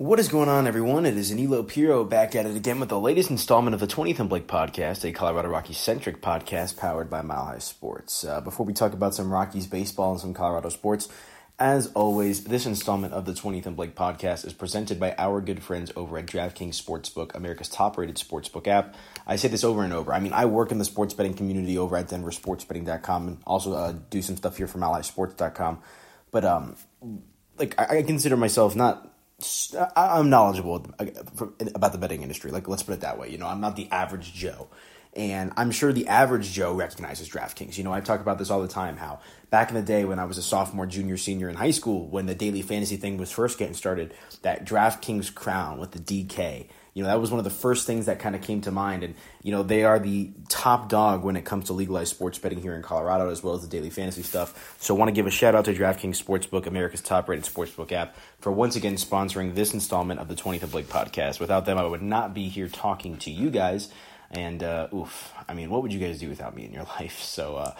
What is going on, everyone? It is Aniello Piro back at it again with the latest installment of the 20th and Blake podcast, a Colorado Rockies centric podcast powered by Mile High Sports. Uh, before we talk about some Rockies baseball and some Colorado sports, as always, this installment of the 20th and Blake podcast is presented by our good friends over at DraftKings Sportsbook, America's top rated sportsbook app. I say this over and over. I mean, I work in the sports betting community over at denversportsbetting.com and also uh, do some stuff here for MileHighSports.com. But, um, like, I, I consider myself not I'm knowledgeable uh, about the betting industry. Like, let's put it that way. You know, I'm not the average Joe. And I'm sure the average Joe recognizes DraftKings. You know, I talk about this all the time how back in the day when I was a sophomore, junior, senior in high school, when the daily fantasy thing was first getting started, that DraftKings crown with the DK, you know, that was one of the first things that kind of came to mind. And, you know, they are the top dog when it comes to legalized sports betting here in Colorado, as well as the daily fantasy stuff. So I want to give a shout out to DraftKings Sportsbook, America's top rated sportsbook app, for once again sponsoring this installment of the 20th of Blake podcast. Without them, I would not be here talking to you guys. And uh, oof, I mean, what would you guys do without me in your life? So uh,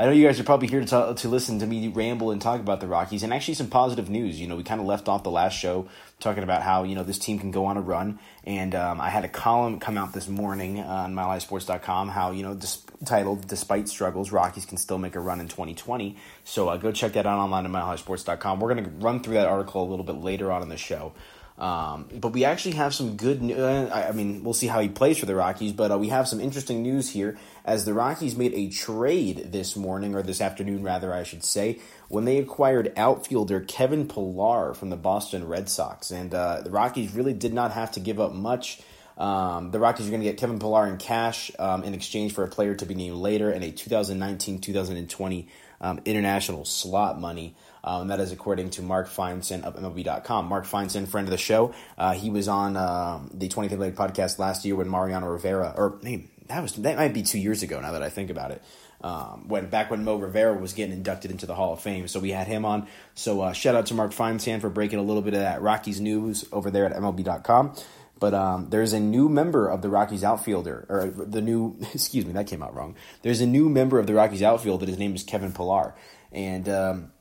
I know you guys are probably here to to listen to me ramble and talk about the Rockies, and actually some positive news. You know, we kind of left off the last show talking about how you know this team can go on a run, and um, I had a column come out this morning on MileHighSports.com how you know dis- titled "Despite Struggles, Rockies Can Still Make a Run in 2020." So uh, go check that out online at MileHighSports.com. We're going to run through that article a little bit later on in the show. Um, but we actually have some good. Uh, I mean, we'll see how he plays for the Rockies. But uh, we have some interesting news here as the Rockies made a trade this morning or this afternoon, rather, I should say, when they acquired outfielder Kevin Pillar from the Boston Red Sox. And uh, the Rockies really did not have to give up much. Um, the Rockies are going to get Kevin Pillar in cash um, in exchange for a player to be named later in a 2019 2020 um, international slot money. Um, that is according to Mark Feinsand of MLB.com. Mark Feinsand, friend of the show, uh, he was on uh, the 23rd League podcast last year when Mariano Rivera, or hey, that was that might be two years ago now that I think about it. Um, when back when Mo Rivera was getting inducted into the Hall of Fame, so we had him on. So uh, shout out to Mark Feinsand for breaking a little bit of that Rockies news over there at MLB.com. But um, there's a new member of the Rockies outfielder, or the new, excuse me, that came out wrong. There's a new member of the Rockies outfield that his name is Kevin Pillar. And um,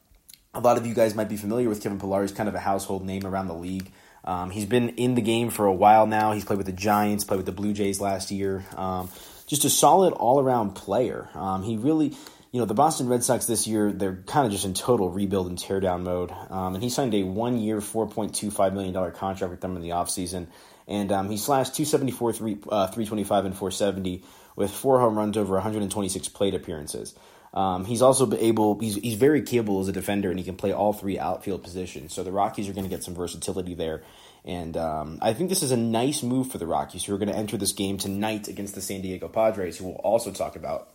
a lot of you guys might be familiar with Kevin Pillar. He's kind of a household name around the league. Um, he's been in the game for a while now. He's played with the Giants, played with the Blue Jays last year. Um, just a solid all around player. Um, he really, you know, the Boston Red Sox this year, they're kind of just in total rebuild and teardown mode. Um, and he signed a one year, $4.25 million contract with them in the offseason. And um, he slashed 274, 3, uh, 325, and 470 with four home runs over 126 plate appearances. Um, he's also able. He's he's very capable as a defender, and he can play all three outfield positions. So the Rockies are going to get some versatility there, and um, I think this is a nice move for the Rockies, who are going to enter this game tonight against the San Diego Padres, who we'll also talk about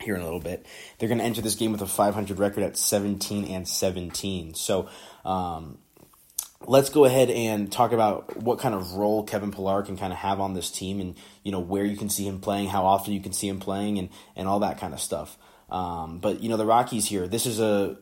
here in a little bit. They're going to enter this game with a 500 record at 17 and 17. So. Um, let's go ahead and talk about what kind of role Kevin Pillar can kind of have on this team and you know where you can see him playing, how often you can see him playing and and all that kind of stuff. Um, but you know the Rockies here. This is a.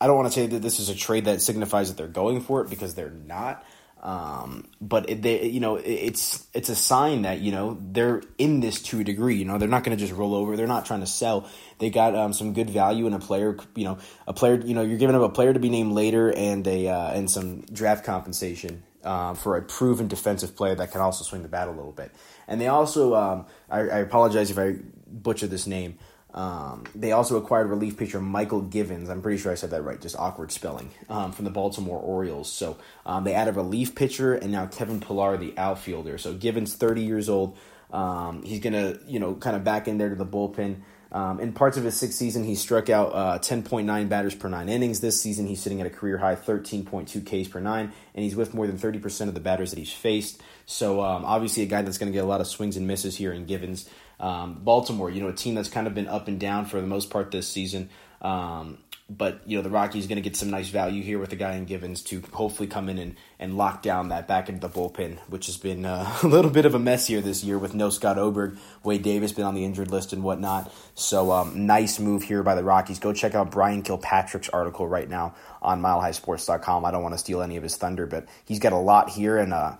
I don't want to say that this is a trade that signifies that they're going for it because they're not. Um, but it, they, you know, it's it's a sign that you know they're in this to a degree. You know, they're not going to just roll over. They're not trying to sell. They got um, some good value in a player. You know, a player. You know, you're giving up a player to be named later and a uh, and some draft compensation uh, for a proven defensive player that can also swing the bat a little bit. And they also, um, I, I apologize if I butcher this name. Um, they also acquired relief pitcher Mychal Givens. I'm pretty sure I said that right, just awkward spelling, um, from the Baltimore Orioles. So um, they added a relief pitcher and now Kevin Pillar, the outfielder. So Givens, 30 years old. Um, he's going to, you know, kind of back in there to the bullpen. Um, in parts of his sixth season, he struck out uh, 10.9 batters per nine innings. This season, he's sitting at a career high 13.2 Ks per nine, and he's with more than 30% of the batters that he's faced. So, um, obviously, a guy that's going to get a lot of swings and misses here in Givens. Um, Baltimore, you know, a team that's kind of been up and down for the most part this season. Um, but you know the Rockies going to get some nice value here with a guy in Givens to hopefully come in and, and lock down that back into the bullpen, which has been uh, a little bit of a mess here this year with no Scott Oberg, Wade Davis been on the injured list and whatnot. So um, nice move here by the Rockies. Go check out Brian Kilpatrick's article right now on MileHighSports.com. I don't want to steal any of his thunder, but he's got a lot here and. Uh,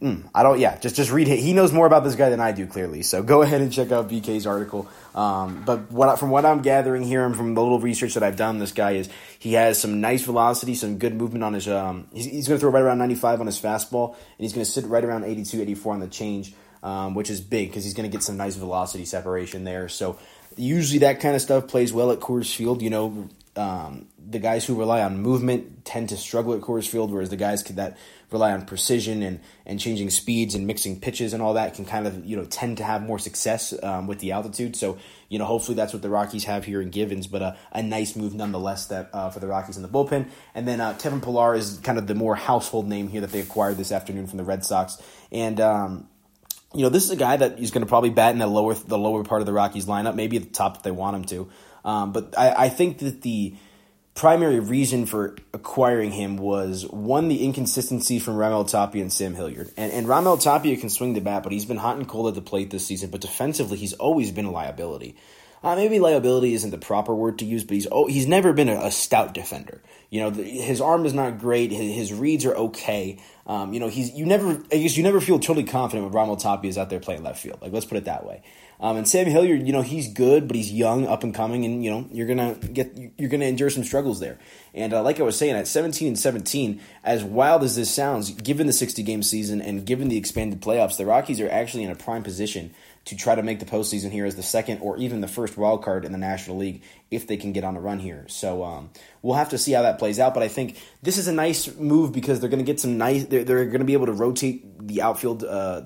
Mm, I don't. Yeah, just just read. He knows more about this guy than I do, clearly. So go ahead and check out BK's article. Um, but what from what I'm gathering here and from the little research that I've done, this guy is he has some nice velocity, some good movement on his. Um, he's, he's going to throw right around 95 on his fastball, and he's going to sit right around 82, 84 on the change, um, which is big because he's going to get some nice velocity separation there. So usually that kind of stuff plays well at Coors Field. You know, um, the guys who rely on movement tend to struggle at Coors Field, whereas the guys that rely on precision and, and changing speeds and mixing pitches and all that can kind of you know tend to have more success um, with the altitude. So you know hopefully that's what the Rockies have here in Givens, but a, a nice move nonetheless that uh, for the Rockies in the bullpen. And then uh, Kevin Pillar is kind of the more household name here that they acquired this afternoon from the Red Sox, and. Um, you know, this is a guy that is going to probably bat in the lower the lower part of the Rockies lineup, maybe at the top if they want him to. Um, but I, I think that the primary reason for acquiring him was one the inconsistency from Raimel Tapia and Sam Hilliard. And and Raimel Tapia can swing the bat, but he's been hot and cold at the plate this season. But defensively, he's always been a liability. Uh, maybe liability isn't the proper word to use, but he's oh, he's never been a, a stout defender. You know, the, his arm is not great. His, his reads are okay. Um, you know, he's you never I guess you never feel totally confident when Raimel Tapia is out there playing left field. Like let's put it that way. Um, and Sam Hilliard, you know, he's good, but he's young, up and coming, and you know, you're gonna get you're gonna endure some struggles there. And uh, like I was saying, at 17 and 17, as wild as this sounds, given the 60 game season and given the expanded playoffs, the Rockies are actually in a prime position to try to make the postseason here as the second or even the first wild card in the National League if they can get on a run here. So um, we'll have to see how that plays out. But I think this is a nice move because they're going to get some nice. They're, they're going to be able to rotate the outfield. Uh,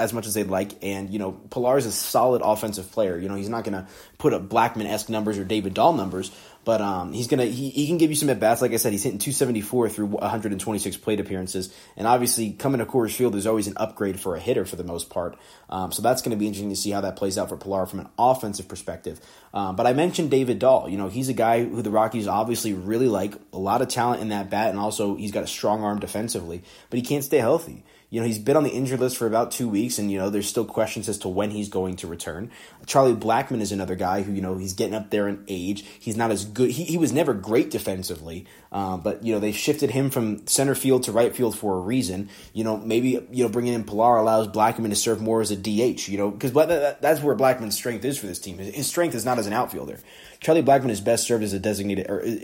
as much as they'd like. And, you know, Pillar is a solid offensive player. You know, he's not going to put up Blackmon esque numbers or David Dahl numbers, but um, he's gonna he, he can give you some at bats. Like I said, he's hitting 274 through 126 plate appearances, and obviously coming to Coors Field is always an upgrade for a hitter for the most part. Um, so that's going to be interesting to see how that plays out for Pillar from an offensive perspective. Um, but I mentioned David Dahl. You know, he's a guy who the Rockies obviously really like. A lot of talent in that bat, and also he's got a strong arm defensively, but he can't stay healthy. You know, he's been on the injured list for about two weeks, and, you know, there's still questions as to when he's going to return. Charlie Blackmon is another guy who, you know, he's getting up there in age. He's not as good. He, he was never great defensively, uh, but, you know, they shifted him from center field to right field for a reason. You know, maybe, you know, bringing in Pillar allows Blackmon to serve more as a DH, you know, because that's where Blackmon's strength is for this team. His strength is not as an outfielder. Charlie Blackmon is best served as a designated. Or uh,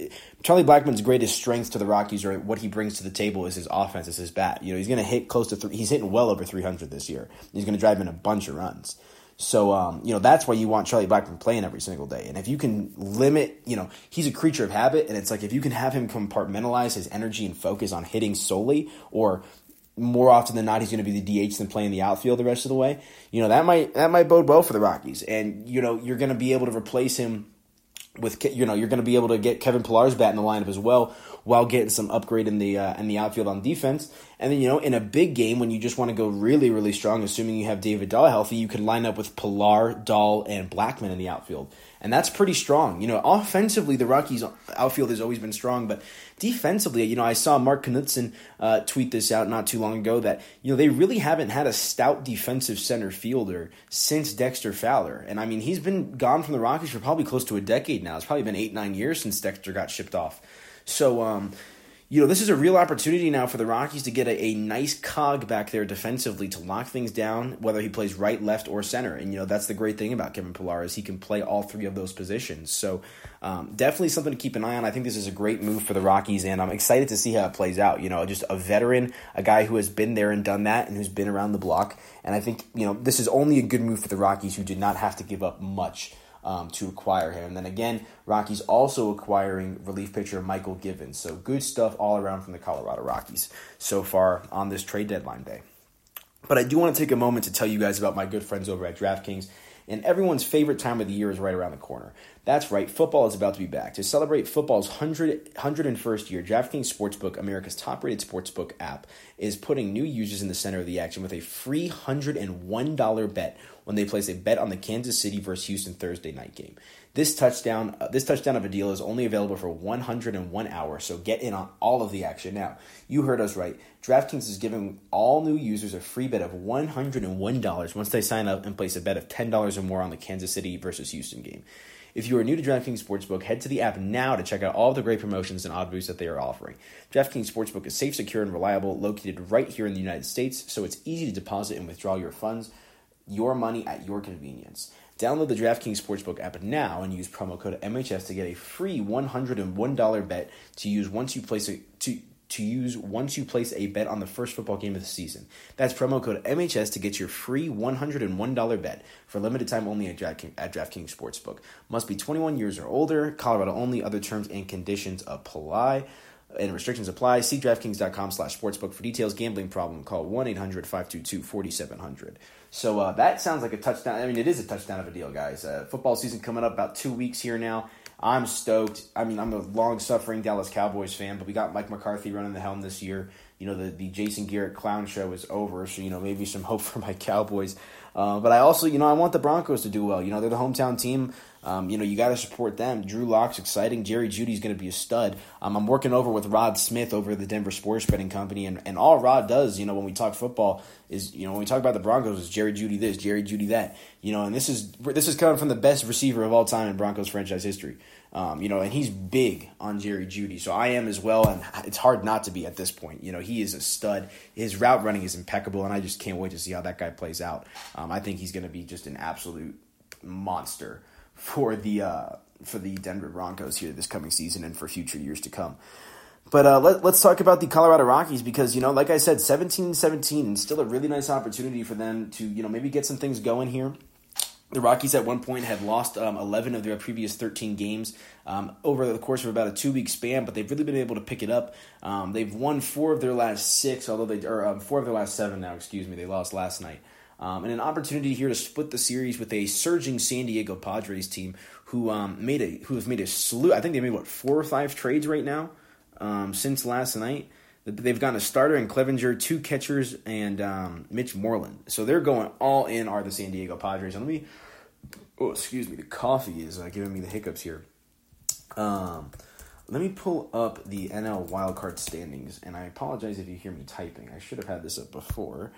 Charlie Blackmon's greatest strength to the Rockies, or what he brings to the table, is his offense, is his bat. You know, he's going to hit close to. He's hitting well over 300 this year. He's going to drive in a bunch of runs. So, um, you know, that's why you want Charlie Blackmon playing every single day. And if you can limit, you know, he's a creature of habit, and it's like if you can have him compartmentalize his energy and focus on hitting solely, or more often than not, he's going to be the DH than playing the outfield the rest of the way. You know, that might that might bode well for the Rockies, and you know, you're going to be able to replace him with you know you're going to be able to get Kevin Pillar's bat in the lineup as well while getting some upgrade in the uh, in the outfield on defense. And then you know in a big game when you just want to go really really strong, assuming you have David Dahl healthy, you could line up with Pillar, Dahl, and Blackmon in the outfield and that's pretty strong. You know, offensively, the Rockies' outfield has always been strong, but defensively, you know, I saw Mark Knudson uh, tweet this out not too long ago that you know they really haven't had a stout defensive center fielder since Dexter Fowler, and I mean he's been gone from the Rockies for probably close to a decade now. It's probably been eight nine years since Dexter got shipped off. So, um, you know, this is a real opportunity now for the Rockies to get a, a nice cog back there defensively to lock things down, whether he plays right, left, or center. And, you know, that's the great thing about Kevin Pillar is he can play all three of those positions. So um, definitely something to keep an eye on. I think this is a great move for the Rockies, and I'm excited to see how it plays out. You know, just a veteran, a guy who has been there and done that and who's been around the block. And I think, you know, this is only a good move for the Rockies who did not have to give up much um, to acquire him. And then again, Rockies also acquiring relief pitcher Mychal Givens. So good stuff all around from the Colorado Rockies so far on this trade deadline day. But I do want to take a moment to tell you guys about my good friends over at DraftKings. And everyone's favorite time of the year is right around the corner. That's right, football is about to be back. To celebrate football's 100, 101st year, DraftKings Sportsbook, America's top rated sportsbook app, is putting new users in the center of the action with a free $101 bet when they place a bet on the Kansas City versus Houston Thursday night game. This touchdown, uh, this touchdown of a deal is only available for 101 hours, so get in on all of the action now. You heard us right. DraftKings is giving all new users a free bet of $101 once they sign up and place a bet of $10 or more on the Kansas City versus Houston game. If you are new to DraftKings Sportsbook, head to the app now to check out all the great promotions and odd boosts that they are offering. DraftKings Sportsbook is safe, secure, and reliable, located right here in the United States, so it's easy to deposit and withdraw your funds, your money at your convenience. Download the DraftKings Sportsbook app now and use promo code MHS to get a free $101 bet to use once you place a to to use once you place a bet on the first football game of the season. That's promo code MHS to get your free $101 bet for limited time only at, DraftKings, at DraftKings Sportsbook. Must be 21 years or older, Colorado only, other terms and conditions apply. And restrictions apply. See DraftKings.com slash sportsbook for details. Gambling problem, call 1 800 522 4700. So uh, that sounds like a touchdown. I mean, it is a touchdown of a deal, guys. Uh, football season coming up about two weeks here now. I'm stoked. I mean, I'm a long suffering Dallas Cowboys fan, but we got Mike McCarthy running the helm this year. You know, the, the Jason Garrett clown show is over, so, you know, maybe some hope for my Cowboys. Uh, but I also, you know, I want the Broncos to do well. You know, they're the hometown team. Um, you know, you got to support them. Drew Lock's exciting. Jerry Jeudy's going to be a stud. Um, I'm working over with Rod Smith over the Denver Sports Betting Company, and, and all Rod does, you know, when we talk football is, you know, when we talk about the Broncos, is Jerry Jeudy this, Jerry Jeudy that, you know, and this is this is coming from the best receiver of all time in Broncos franchise history. Um, you know, and he's big on Jerry Jeudy, so I am as well, and it's hard not to be at this point. You know, he is a stud. His route running is impeccable, and I just can't wait to see how that guy plays out. Um, I think he's going to be just an absolute monster for the uh, for the Denver Broncos here this coming season and for future years to come. But uh, let, us talk about the Colorado Rockies because, you know, like I said, 17 17 and still a really nice opportunity for them to, you know, maybe get some things going here. The Rockies at one point had lost um, 11 of their previous 13 games um, over the course of about a two week span, but they've really been able to pick it up. Um, they've won four of their last six, although they, are um, four of their last seven now, excuse me. They lost last night. Um, and an opportunity here to split the series with a surging San Diego Padres team who um, made a who have made a slew. I think they made what four or five trades right now since last night. They've gotten a starter in Clevinger, two catchers, and um, Mitch Moreland. So they're going all in. Are the San Diego Padres? And let me, oh excuse me, the coffee is uh, giving me the hiccups here. Um, let me pull up the NL wildcard standings, and I apologize if you hear me typing. I should have had this up before.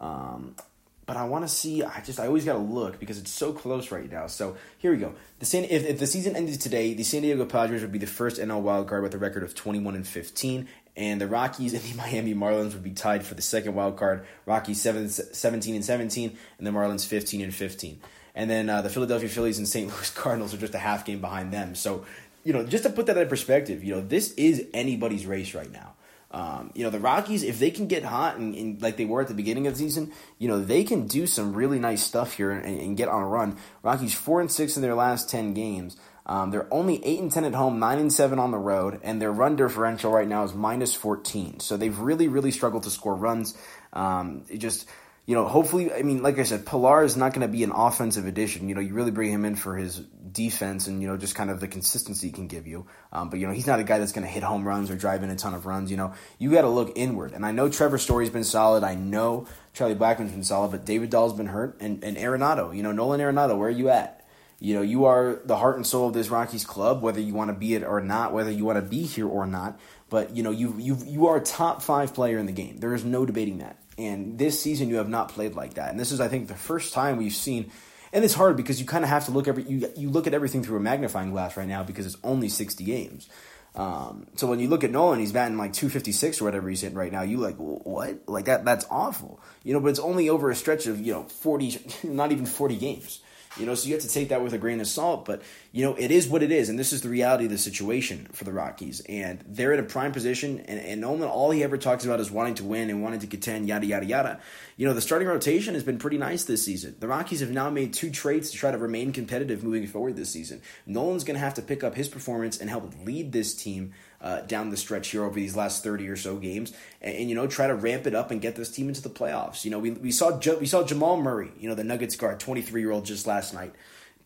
Um, but I want to see. I just I always got to look because it's so close right now. So here we go. The San, if, if the season ended today, the San Diego Padres would be the first NL wild card with a record of twenty one and fifteen, and the Rockies and the Miami Marlins would be tied for the second wild card. Rockies 7, 17 and seventeen, and the Marlins fifteen and fifteen. And then uh, the Philadelphia Phillies and St. Louis Cardinals are just a half game behind them. So you know, just to put that in perspective, you know, this is anybody's race right now. Um, you know, the Rockies, if they can get hot and, and, like they were at the beginning of the season, you know, they can do some really nice stuff here and, and get on a run. Rockies four and six in their last ten games. Um, they're only eight and ten at home, nine and seven on the road, and their run differential right now is minus fourteen. So they've really, really struggled to score runs. Um, it just you know, hopefully, I mean, like I said, Pillar is not going to be an offensive addition. You know, you really bring him in for his defense and, you know, just kind of the consistency he can give you. Um, but, you know, he's not a guy that's going to hit home runs or drive in a ton of runs. You know, you got to look inward. And I know Trevor Story's been solid. I know Charlie Blackmon's been solid, but David Dahl's been hurt. And, and Arenado, you know, Nolan Arenado, where are you at? You know, you are the heart and soul of this Rockies club, whether you want to be it or not, whether you want to be here or not. But, you know, you, you, you are a top five player in the game. There is no debating that. And this season, you have not played like that. And this is, I think, the first time we've seen. And it's hard because you kind of have to look every you you look at everything through a magnifying glass right now because it's only sixty games. Um, so when you look at Nolan, he's batting like 256 or whatever he's hitting right now. You like what? Like that? That's awful, you know. But it's only over a stretch of you know 40, not even 40 games. You know, so you have to take that with a grain of salt. But, you know, it is what it is. And this is the reality of the situation for the Rockies. And they're in a prime position. And, and Nolan, all he ever talks about is wanting to win and wanting to contend, yada, yada, yada. You know, the starting rotation has been pretty nice this season. The Rockies have now made two trades to try to remain competitive moving forward this season. Nolan's going to have to pick up his performance and help lead this team uh, down the stretch here over these last 30 or so games and, and, you know try to ramp it up and get this team into the playoffs you know we, we saw we saw Jamal Murray you know the Nuggets guard 23 year old just last night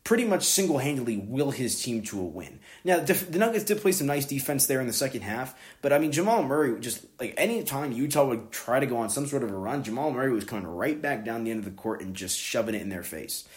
pretty much single handedly will his team to a win. Now, the Nuggets did play some nice defense there in the second half, but I mean, Jamal Murray just like any time Utah would try to go on some sort of a run, Jamal Murray was coming right back down the end of the court and just shoving it in their face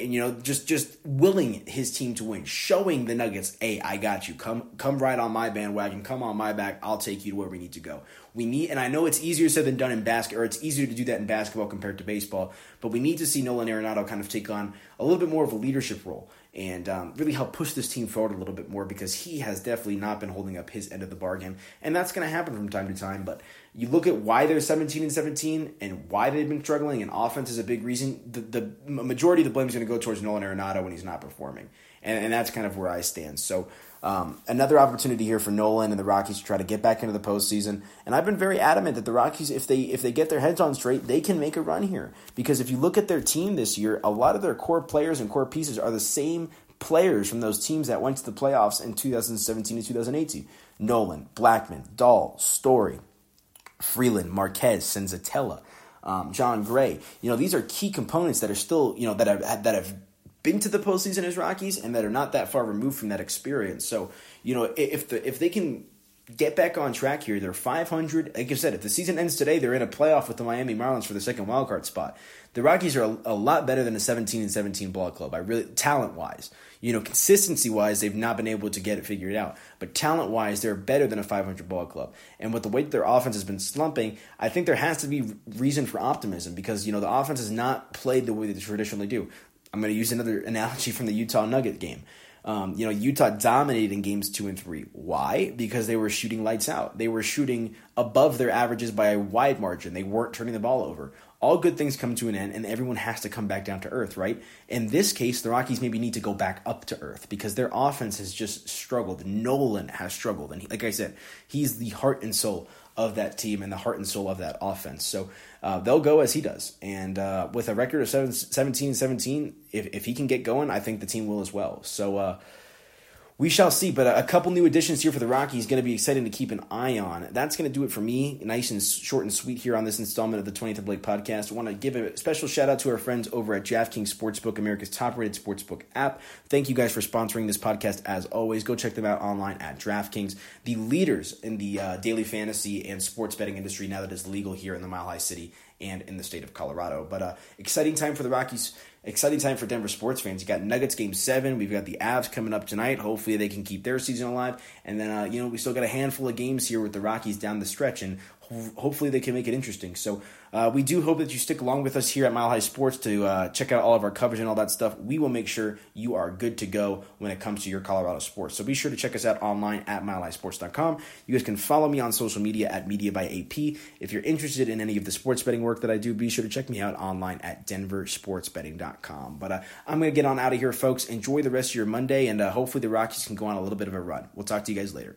and you know just just willing his team to win showing the nuggets hey i got you. Come come right on my bandwagon. Come on my back. I'll take you to where we need to go. We need and i know it's easier said than done in basket or it's easier to do that in basketball compared to baseball but we need to see nolan arenado kind of take on a little bit more of a leadership role and um, really help push this team forward a little bit more because he has definitely not been holding up his end of the bargain and that's going to happen from time to time but you look at why they're 17 and 17 and why they've been struggling, and offense is a big reason. The, the majority of the blame is going to go towards Nolan Arenado when he's not performing, and, and that's kind of where I stand. So um, another opportunity here for Nolan and the Rockies to try to get back into the postseason. And I've been very adamant that the Rockies, if they if they get their heads on straight, they can make a run here. Because if you look at their team this year, a lot of their core players and core pieces are the same players from those teams that went to the playoffs in 2017 and 2018. Nolan, Blackmon, Dahl, Story, Freeland, Marquez, Senzatela, um, Jon Gray. You know, these are key components that are still, you know, that have that have been to the postseason as Rockies and that are not that far removed from that experience. So, you know, if the if they can get back on track here, they're 500. Like I said, if the season ends today, they're in a playoff with the Miami Marlins for the second wildcard spot. The Rockies are a, a lot better than a 17 and 17 ball club. I really talent wise you know, consistency wise, they've not been able to get it figured out. But talent wise, they're better than a 500 ball club. And with the way their offense has been slumping, I think there has to be reason for optimism because, you know, the offense has not played the way they traditionally do. I'm going to use another analogy from the Utah Nugget game. Um, you know, Utah dominated in games two and three. Why? Because they were shooting lights out. They were shooting above their averages by a wide margin. They weren't turning the ball over all good things come to an end and everyone has to come back down to earth, right? In this case, the Rockies maybe need to go back up to earth because their offense has just struggled. Nolan has struggled. And he, like I said, he's the heart and soul of that team and the heart and soul of that offense. So uh, they'll go as he does. And uh, with a record of 17 17, if, if he can get going, I think the team will as well. So, uh, we shall see. But a, couple new additions here for the Rockies going to be exciting to keep an eye on. That's going to do it for me. Nice and short and sweet here on this installment of the 20th of Blake podcast. I want to give a special shout out to our friends over at DraftKings Sportsbook, America's top rated sportsbook app. Thank you guys for sponsoring this podcast as always. Go check them out online at DraftKings, the leaders in the uh, daily fantasy and sports betting industry now that it's legal here in the Mile High City and in the state of Colorado. But uh, exciting time for the Rockies exciting time for Denver sports fans. You got Nuggets game seven. We've got the Avs coming up tonight. Hopefully they can keep their season alive. And then uh, you know we still got a handful of games here with the Rockies down the stretch, and hopefully they can make it interesting. So uh, we do hope that you stick along with us here at Mile High Sports to uh, check out all of our coverage and all that stuff. We will make sure you are good to go when it comes to your Colorado sports. So be sure to check us out online at milehighsports.com. You guys can follow me on social media at Media by AP. If you're interested in any of the sports betting work that I do, be sure to check me out online at denversportsbetting.com. But uh, I'm going to get on out of here, folks. Enjoy the rest of your Monday, and uh, hopefully the Rockies can go on a little bit of a run. We'll talk to you guys later.